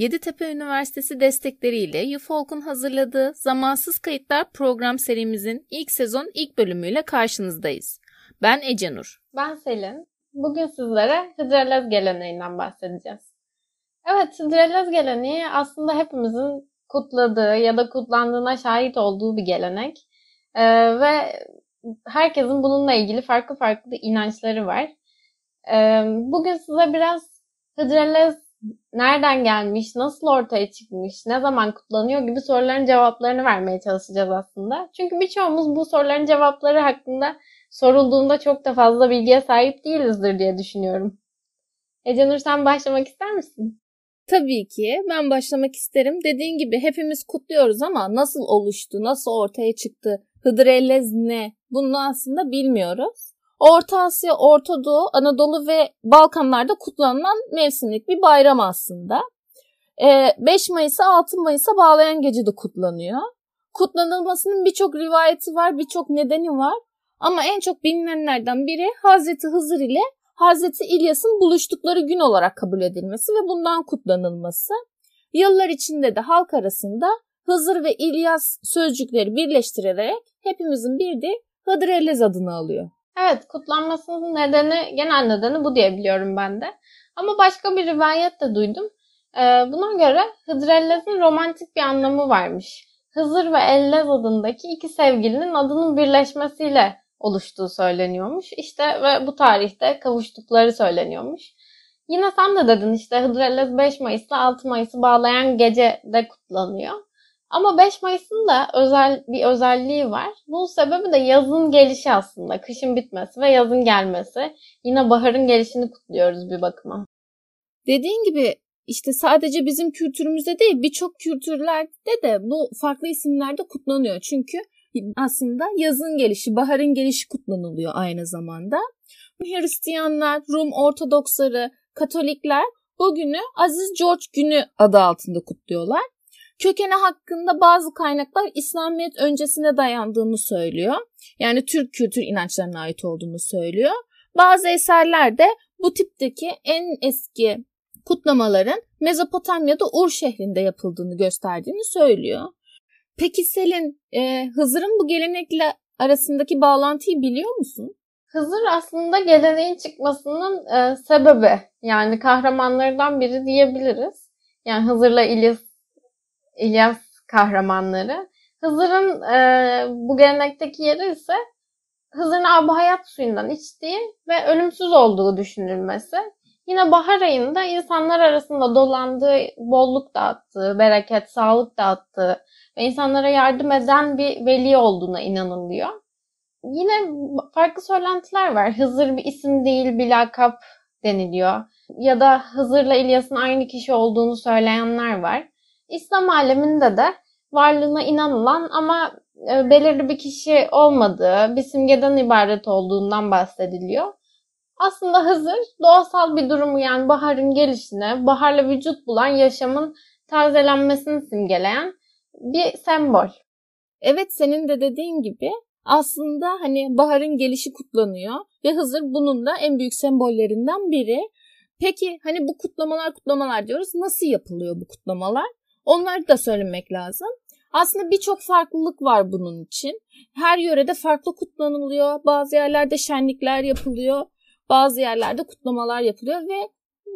Yeditepe Üniversitesi destekleriyle UFOLK'un hazırladığı Zamansız Kayıtlar program serimizin ilk sezon ilk bölümüyle karşınızdayız. Ben Ece Nur. Ben Selin. Bugün sizlere Hıdrellez geleneğinden bahsedeceğiz. Evet, Hıdrellez geleneği aslında hepimizin kutladığı ya da kutlandığına şahit olduğu bir gelenek. Ee, ve herkesin bununla ilgili farklı farklı inançları var. Ee, bugün size biraz Hıdrellez nereden gelmiş, nasıl ortaya çıkmış, ne zaman kutlanıyor gibi soruların cevaplarını vermeye çalışacağız aslında. Çünkü birçoğumuz bu soruların cevapları hakkında sorulduğunda çok da fazla bilgiye sahip değilizdir diye düşünüyorum. Ece Nur sen başlamak ister misin? Tabii ki ben başlamak isterim. Dediğin gibi hepimiz kutluyoruz ama nasıl oluştu, nasıl ortaya çıktı, Hıdrellez ne bunu aslında bilmiyoruz. Orta Asya, Orta Doğu, Anadolu ve Balkanlarda kutlanılan mevsimlik bir bayram aslında. 5 Mayıs'a 6 Mayıs'a bağlayan gece de kutlanıyor. Kutlanılmasının birçok rivayeti var, birçok nedeni var. Ama en çok bilinenlerden biri Hazreti Hızır ile Hazreti İlyas'ın buluştukları gün olarak kabul edilmesi ve bundan kutlanılması. Yıllar içinde de halk arasında Hızır ve İlyas sözcükleri birleştirerek hepimizin bildiği Hıdrellez adını alıyor. Evet kutlanmasının nedeni genel nedeni bu diye biliyorum ben de. Ama başka bir rivayet de duydum. Ee, buna göre Hıdrellez'in romantik bir anlamı varmış. Hızır ve Ellez adındaki iki sevgilinin adının birleşmesiyle oluştuğu söyleniyormuş. İşte ve bu tarihte kavuştukları söyleniyormuş. Yine sen de dedin işte Hıdrellez 5 Mayıs'la 6 Mayıs'ı bağlayan gece de kutlanıyor. Ama 5 Mayıs'ın da özel bir özelliği var. Bunun sebebi de yazın gelişi aslında. Kışın bitmesi ve yazın gelmesi. Yine baharın gelişini kutluyoruz bir bakıma. Dediğin gibi işte sadece bizim kültürümüzde değil birçok kültürlerde de bu farklı isimlerde kutlanıyor. Çünkü aslında yazın gelişi, baharın gelişi kutlanılıyor aynı zamanda. Hristiyanlar, Rum Ortodoksları, Katolikler bu günü Aziz George Günü adı altında kutluyorlar. Kökeni hakkında bazı kaynaklar İslamiyet öncesine dayandığını söylüyor. Yani Türk kültür inançlarına ait olduğunu söylüyor. Bazı eserler de bu tipteki en eski kutlamaların Mezopotamya'da Ur şehrinde yapıldığını gösterdiğini söylüyor. Peki Selin, e, Hızır'ın bu gelenekle arasındaki bağlantıyı biliyor musun? Hızır aslında geleneğin çıkmasının e, sebebi. Yani kahramanlardan biri diyebiliriz. Yani Hızır'la İlyas İlyas kahramanları. Hızır'ın e, bu gelenekteki yeri ise Hızır'ın abu hayat suyundan içtiği ve ölümsüz olduğu düşünülmesi. Yine bahar ayında insanlar arasında dolandığı, bolluk dağıttığı, bereket, sağlık dağıttığı ve insanlara yardım eden bir veli olduğuna inanılıyor. Yine farklı söylentiler var. Hızır bir isim değil, bir lakap deniliyor. Ya da Hızır'la İlyas'ın aynı kişi olduğunu söyleyenler var. İslam aleminde de varlığına inanılan ama e, belirli bir kişi olmadığı, bir simgeden ibaret olduğundan bahsediliyor. Aslında Hızır doğasal bir durumu yani baharın gelişine, baharla vücut bulan yaşamın tazelenmesini simgeleyen bir sembol. Evet senin de dediğin gibi aslında hani baharın gelişi kutlanıyor ve Hızır bunun da en büyük sembollerinden biri. Peki hani bu kutlamalar kutlamalar diyoruz. Nasıl yapılıyor bu kutlamalar? Onları da söylemek lazım. Aslında birçok farklılık var bunun için. Her yörede farklı kutlanılıyor. Bazı yerlerde şenlikler yapılıyor. Bazı yerlerde kutlamalar yapılıyor ve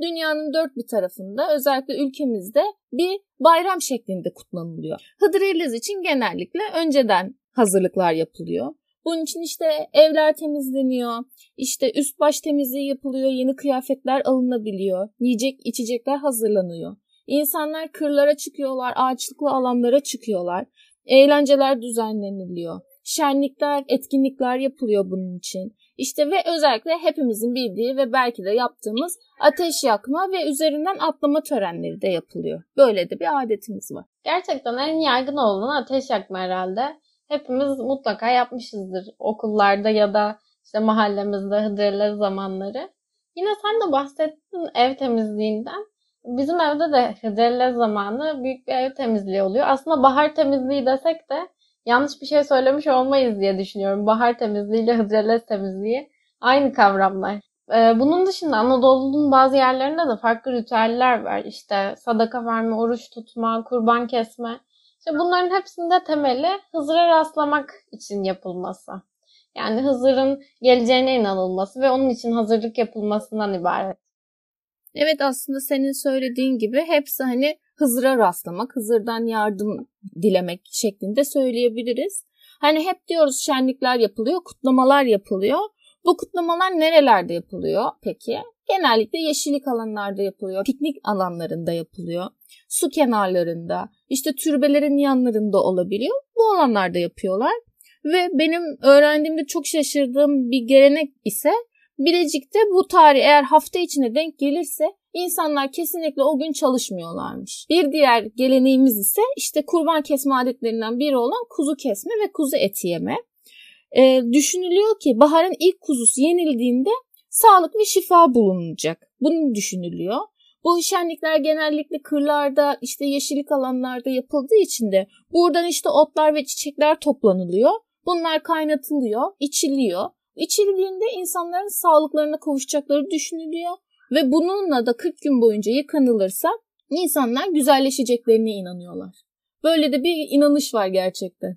dünyanın dört bir tarafında özellikle ülkemizde bir bayram şeklinde kutlanılıyor. Hıdrellez için genellikle önceden hazırlıklar yapılıyor. Bunun için işte evler temizleniyor, işte üst baş temizliği yapılıyor, yeni kıyafetler alınabiliyor, yiyecek içecekler hazırlanıyor. İnsanlar kırlara çıkıyorlar, ağaçlıklı alanlara çıkıyorlar. Eğlenceler düzenleniliyor. Şenlikler, etkinlikler yapılıyor bunun için. İşte ve özellikle hepimizin bildiği ve belki de yaptığımız ateş yakma ve üzerinden atlama törenleri de yapılıyor. Böyle de bir adetimiz var. Gerçekten en yaygın olan ateş yakma herhalde. Hepimiz mutlaka yapmışızdır okullarda ya da işte mahallemizde hıdrellez zamanları. Yine sen de bahsettin ev temizliğinden. Bizim evde de hıdrellez zamanı büyük bir ev temizliği oluyor. Aslında bahar temizliği desek de yanlış bir şey söylemiş olmayız diye düşünüyorum. Bahar temizliği ile hıdrellez temizliği aynı kavramlar. Ee, bunun dışında Anadolu'nun bazı yerlerinde de farklı ritüeller var. İşte sadaka verme, oruç tutma, kurban kesme. İşte bunların hepsinde temeli Hızır'a rastlamak için yapılması. Yani Hızır'ın geleceğine inanılması ve onun için hazırlık yapılmasından ibaret. Evet aslında senin söylediğin gibi hepsi hani Hızır'a rastlamak, Hızır'dan yardım dilemek şeklinde söyleyebiliriz. Hani hep diyoruz şenlikler yapılıyor, kutlamalar yapılıyor. Bu kutlamalar nerelerde yapılıyor peki? Genellikle yeşillik alanlarda yapılıyor, piknik alanlarında yapılıyor, su kenarlarında, işte türbelerin yanlarında olabiliyor. Bu alanlarda yapıyorlar. Ve benim öğrendiğimde çok şaşırdığım bir gelenek ise Bilecik'te bu tarih eğer hafta içine denk gelirse insanlar kesinlikle o gün çalışmıyorlarmış. Bir diğer geleneğimiz ise işte kurban kesme adetlerinden biri olan kuzu kesme ve kuzu eti yeme. Ee, düşünülüyor ki baharın ilk kuzusu yenildiğinde sağlık ve şifa bulunacak. Bunu düşünülüyor. Bu şenlikler genellikle kırlarda, işte yeşillik alanlarda yapıldığı için de buradan işte otlar ve çiçekler toplanılıyor. Bunlar kaynatılıyor, içiliyor. İçildiğinde insanların sağlıklarına kavuşacakları düşünülüyor ve bununla da 40 gün boyunca yıkanılırsa insanlar güzelleşeceklerine inanıyorlar. Böyle de bir inanış var gerçekten.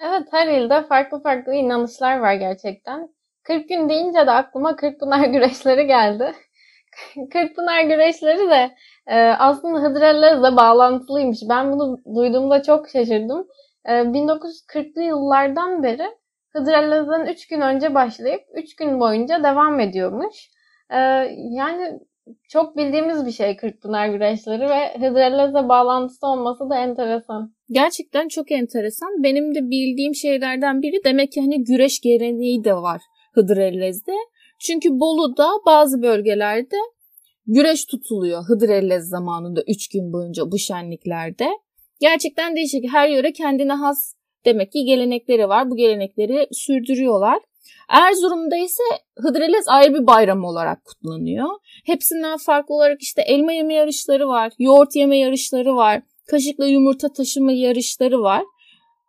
Evet her ilde farklı farklı inanışlar var gerçekten. 40 gün deyince de aklıma Kırkpınar güreşleri geldi. Kırkpınar güreşleri de e, aslında Hıdrellez'le bağlantılıymış. Ben bunu duyduğumda çok şaşırdım. E, 1940'lı yıllardan beri Hıdrellez'den 3 gün önce başlayıp 3 gün boyunca devam ediyormuş. E, yani çok bildiğimiz bir şey Kırkpınar güreşleri ve Hıdrellez'le bağlantısı olması da enteresan. Gerçekten çok enteresan. Benim de bildiğim şeylerden biri demek ki hani güreş geleneği de var Hıdrellez'de. Çünkü Bolu'da bazı bölgelerde güreş tutuluyor Hıdrellez zamanında 3 gün boyunca bu şenliklerde. Gerçekten değişik. Her yöre kendine has demek ki gelenekleri var. Bu gelenekleri sürdürüyorlar. Erzurum'da ise Hıdrellez ayrı bir bayram olarak kutlanıyor. Hepsinden farklı olarak işte elma yeme yarışları var, yoğurt yeme yarışları var, kaşıkla yumurta taşıma yarışları var.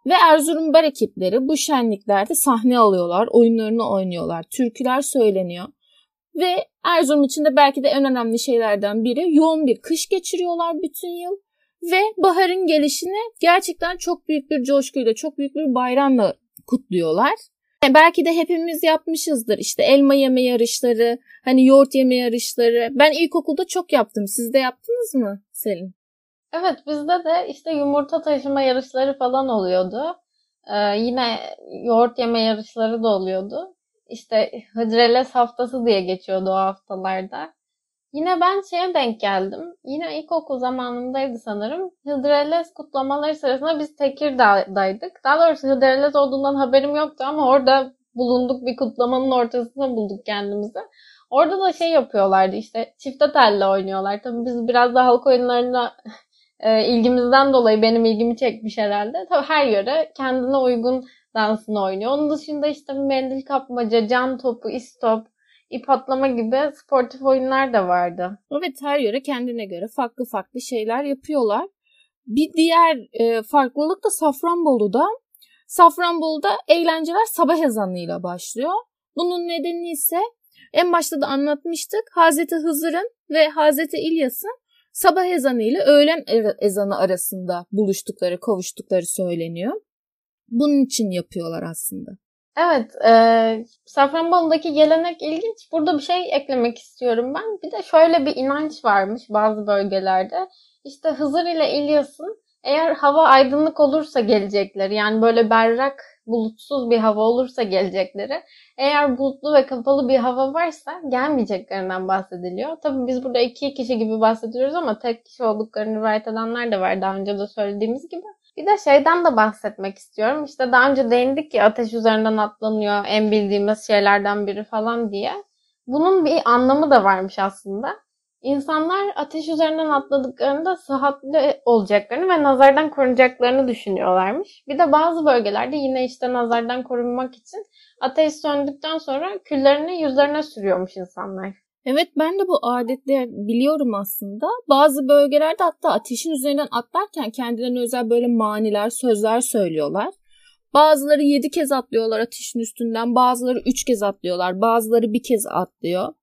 Ve Erzurum bar ekipleri bu şenliklerde sahne alıyorlar, oyunlarını oynuyorlar, türküler söyleniyor. Ve Erzurum için de belki de en önemli şeylerden biri yoğun bir kış geçiriyorlar bütün yıl. Ve baharın gelişini gerçekten çok büyük bir coşkuyla, çok büyük bir bayramla kutluyorlar. Yani belki de hepimiz yapmışızdır işte elma yeme yarışları, hani yoğurt yeme yarışları. Ben ilkokulda çok yaptım. Siz de yaptınız mı Selin? Evet bizde de işte yumurta taşıma yarışları falan oluyordu. Ee, yine yoğurt yeme yarışları da oluyordu. İşte Hıdrellez haftası diye geçiyordu o haftalarda. Yine ben şeye denk geldim. Yine ilkokul zamanındaydı sanırım. Hıdrellez kutlamaları sırasında biz Tekirdağ'daydık. Daha doğrusu Hıdrellez olduğundan haberim yoktu ama orada bulunduk bir kutlamanın ortasında bulduk kendimizi. Orada da şey yapıyorlardı işte çifte telle oynuyorlar. Tabii biz biraz da halk oyunlarına e, ilgimizden dolayı benim ilgimi çekmiş herhalde. Tabii her yöre kendine uygun dansını oynuyor. Onun dışında işte mendil kapmaca, can topu, istop, ip atlama gibi sportif oyunlar da vardı. Evet her yöre kendine göre farklı farklı şeyler yapıyorlar. Bir diğer e, farklılık da Safranbolu'da. Safranbolu'da eğlenceler sabah ezanıyla başlıyor. Bunun nedeni ise en başta da anlatmıştık. Hazreti Hızır'ın ve Hazreti İlyas'ın sabah ezanı ile öğlen ezanı arasında buluştukları, kavuştukları söyleniyor. Bunun için yapıyorlar aslında. Evet, e, Safranbolu'daki gelenek ilginç. Burada bir şey eklemek istiyorum ben. Bir de şöyle bir inanç varmış bazı bölgelerde. İşte Hızır ile İlyas'ın eğer hava aydınlık olursa gelecekleri, yani böyle berrak, bulutsuz bir hava olursa gelecekleri, eğer bulutlu ve kapalı bir hava varsa gelmeyeceklerinden bahsediliyor. Tabii biz burada iki kişi gibi bahsediyoruz ama tek kişi olduklarını rivayet edenler de var daha önce de söylediğimiz gibi. Bir de şeyden de bahsetmek istiyorum. İşte daha önce değindik ki ateş üzerinden atlanıyor en bildiğimiz şeylerden biri falan diye. Bunun bir anlamı da varmış aslında. İnsanlar ateş üzerinden atladıklarında sıhhatli olacaklarını ve nazardan korunacaklarını düşünüyorlarmış. Bir de bazı bölgelerde yine işte nazardan korunmak için ateş söndükten sonra küllerini yüzlerine sürüyormuş insanlar. Evet ben de bu adetleri biliyorum aslında. Bazı bölgelerde hatta ateşin üzerinden atlarken kendilerine özel böyle maniler, sözler söylüyorlar. Bazıları 7 kez atlıyorlar ateşin üstünden, bazıları 3 kez atlıyorlar, bazıları bir kez atlıyor.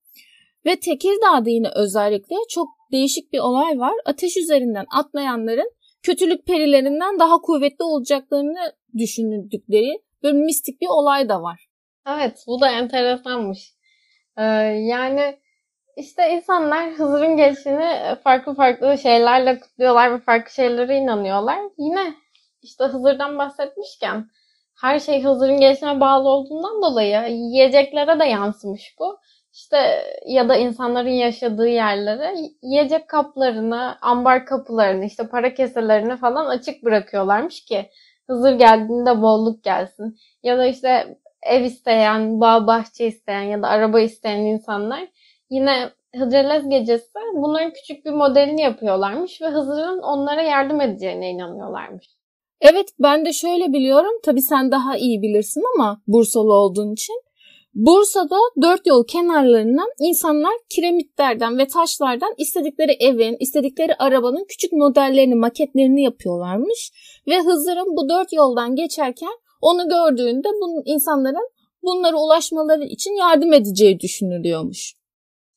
Ve Tekirdağ'da yine özellikle çok değişik bir olay var. Ateş üzerinden atlayanların kötülük perilerinden daha kuvvetli olacaklarını düşündükleri böyle mistik bir olay da var. Evet bu da enteresanmış. Ee, yani işte insanlar Hızır'ın gelişini farklı farklı şeylerle kutluyorlar ve farklı şeylere inanıyorlar. Yine işte Hızır'dan bahsetmişken her şey Hızır'ın gelişine bağlı olduğundan dolayı yiyeceklere de yansımış bu. İşte ya da insanların yaşadığı yerlere yiyecek kaplarını, ambar kapılarını, işte para keselerini falan açık bırakıyorlarmış ki Hızır geldiğinde bolluk gelsin. Ya da işte ev isteyen, bağ bahçe isteyen ya da araba isteyen insanlar yine Hıdrellez gecesi bunların küçük bir modelini yapıyorlarmış ve Hızır'ın onlara yardım edeceğine inanıyorlarmış. Evet ben de şöyle biliyorum. Tabii sen daha iyi bilirsin ama Bursalı olduğun için. Bursa'da dört yol kenarlarından insanlar kiremitlerden ve taşlardan istedikleri evin, istedikleri arabanın küçük modellerini, maketlerini yapıyorlarmış. Ve Hızır'ın bu dört yoldan geçerken onu gördüğünde bunun insanların bunlara ulaşmaları için yardım edeceği düşünülüyormuş.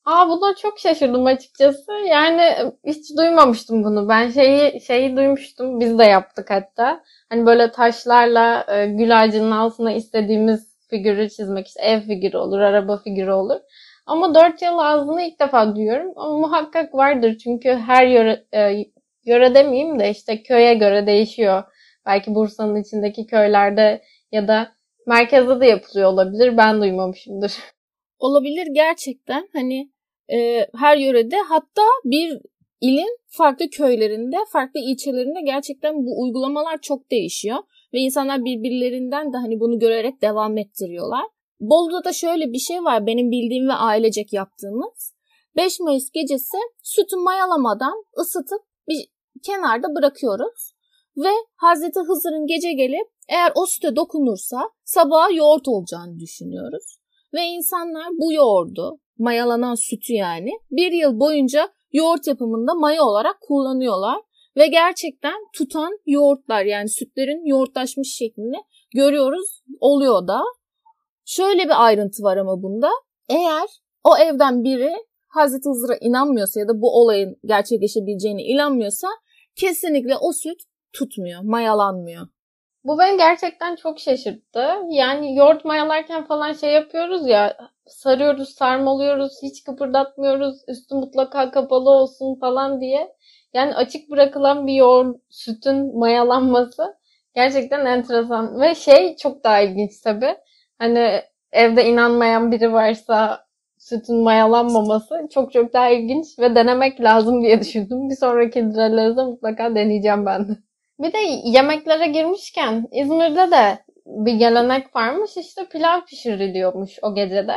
Aa buna çok şaşırdım açıkçası. Yani hiç duymamıştım bunu. Ben şeyi şeyi duymuştum. Biz de yaptık hatta. Hani böyle taşlarla e, gül ağacının altına istediğimiz figürü çizmek işte ev figürü olur, araba figürü olur. Ama dört yıl ağzını ilk defa duyuyorum. Ama muhakkak vardır çünkü her yöre, e, yöre demeyeyim de işte köye göre değişiyor. Belki Bursa'nın içindeki köylerde ya da merkezde de yapılıyor olabilir. Ben duymamışımdır. Olabilir gerçekten. Hani e, her yörede hatta bir ilin farklı köylerinde, farklı ilçelerinde gerçekten bu uygulamalar çok değişiyor. Ve insanlar birbirlerinden de hani bunu görerek devam ettiriyorlar. Bolu'da da şöyle bir şey var benim bildiğim ve ailecek yaptığımız. 5 Mayıs gecesi sütü mayalamadan ısıtıp bir kenarda bırakıyoruz. Ve Hazreti Hızır'ın gece gelip eğer o süte dokunursa sabaha yoğurt olacağını düşünüyoruz. Ve insanlar bu yoğurdu, mayalanan sütü yani bir yıl boyunca yoğurt yapımında maya olarak kullanıyorlar. Ve gerçekten tutan yoğurtlar yani sütlerin yoğurtlaşmış şeklini görüyoruz. Oluyor da. Şöyle bir ayrıntı var ama bunda. Eğer o evden biri Hazreti Hızır'a inanmıyorsa ya da bu olayın gerçekleşebileceğine inanmıyorsa kesinlikle o süt tutmuyor, mayalanmıyor. Bu beni gerçekten çok şaşırttı. Yani yoğurt mayalarken falan şey yapıyoruz ya sarıyoruz, sarmalıyoruz, hiç kıpırdatmıyoruz, üstü mutlaka kapalı olsun falan diye. Yani açık bırakılan bir yoğurt sütün mayalanması gerçekten enteresan. Ve şey çok daha ilginç tabii. Hani evde inanmayan biri varsa sütün mayalanmaması çok çok daha ilginç ve denemek lazım diye düşündüm. Bir sonraki dizelerde mutlaka deneyeceğim ben de. Bir de yemeklere girmişken İzmir'de de bir gelenek varmış. İşte pilav pişiriliyormuş o gecede.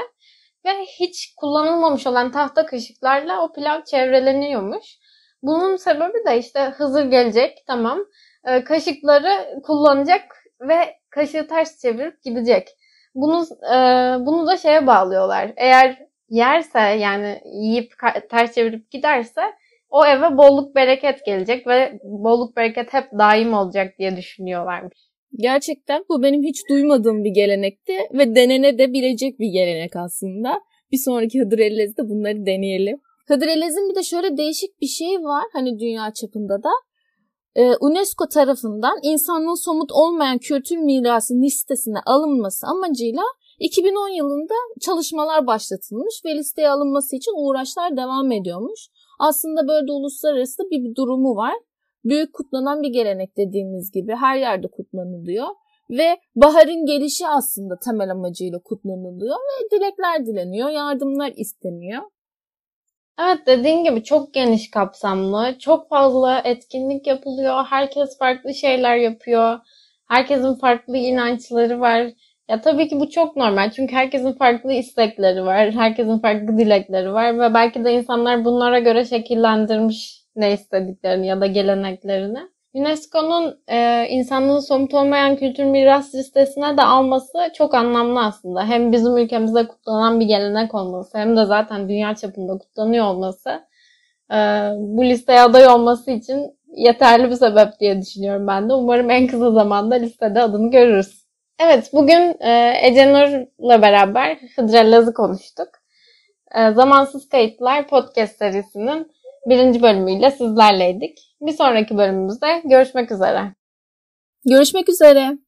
Ve hiç kullanılmamış olan tahta kaşıklarla o pilav çevreleniyormuş. Bunun sebebi de işte Hızır gelecek tamam. E, kaşıkları kullanacak ve kaşığı ters çevirip gidecek. Bunu e, bunu da şeye bağlıyorlar. Eğer yerse yani yiyip ters çevirip giderse o eve bolluk bereket gelecek ve bolluk bereket hep daim olacak diye düşünüyorlarmış. Gerçekten bu benim hiç duymadığım bir gelenekti ve denene de bilecek bir gelenek aslında. Bir sonraki Hıdrellez'de bunları deneyelim. Hıdrellez'in bir de şöyle değişik bir şey var hani dünya çapında da. Ee, UNESCO tarafından insanlığın somut olmayan kültür mirası listesine alınması amacıyla 2010 yılında çalışmalar başlatılmış ve listeye alınması için uğraşlar devam ediyormuş. Aslında böyle de uluslararası bir durumu var. Büyük kutlanan bir gelenek dediğimiz gibi her yerde kutlanılıyor. Ve baharın gelişi aslında temel amacıyla kutlanılıyor ve dilekler dileniyor, yardımlar isteniyor. Evet dediğin gibi çok geniş kapsamlı, çok fazla etkinlik yapılıyor, herkes farklı şeyler yapıyor, herkesin farklı inançları var. Ya tabii ki bu çok normal çünkü herkesin farklı istekleri var, herkesin farklı dilekleri var ve belki de insanlar bunlara göre şekillendirmiş ne istediklerini ya da geleneklerini. UNESCO'nun e, insanlığın somut olmayan kültür miras listesine de alması çok anlamlı aslında. Hem bizim ülkemizde kutlanan bir gelenek olması hem de zaten dünya çapında kutlanıyor olması e, bu listeye aday olması için yeterli bir sebep diye düşünüyorum ben de. Umarım en kısa zamanda listede adını görürüz. Evet, bugün e, Ece Nur'la beraber Hıdra Laz'ı konuştuk. E, Zamansız Kayıtlar podcast serisinin birinci bölümüyle sizlerleydik. Bir sonraki bölümümüzde görüşmek üzere. Görüşmek üzere.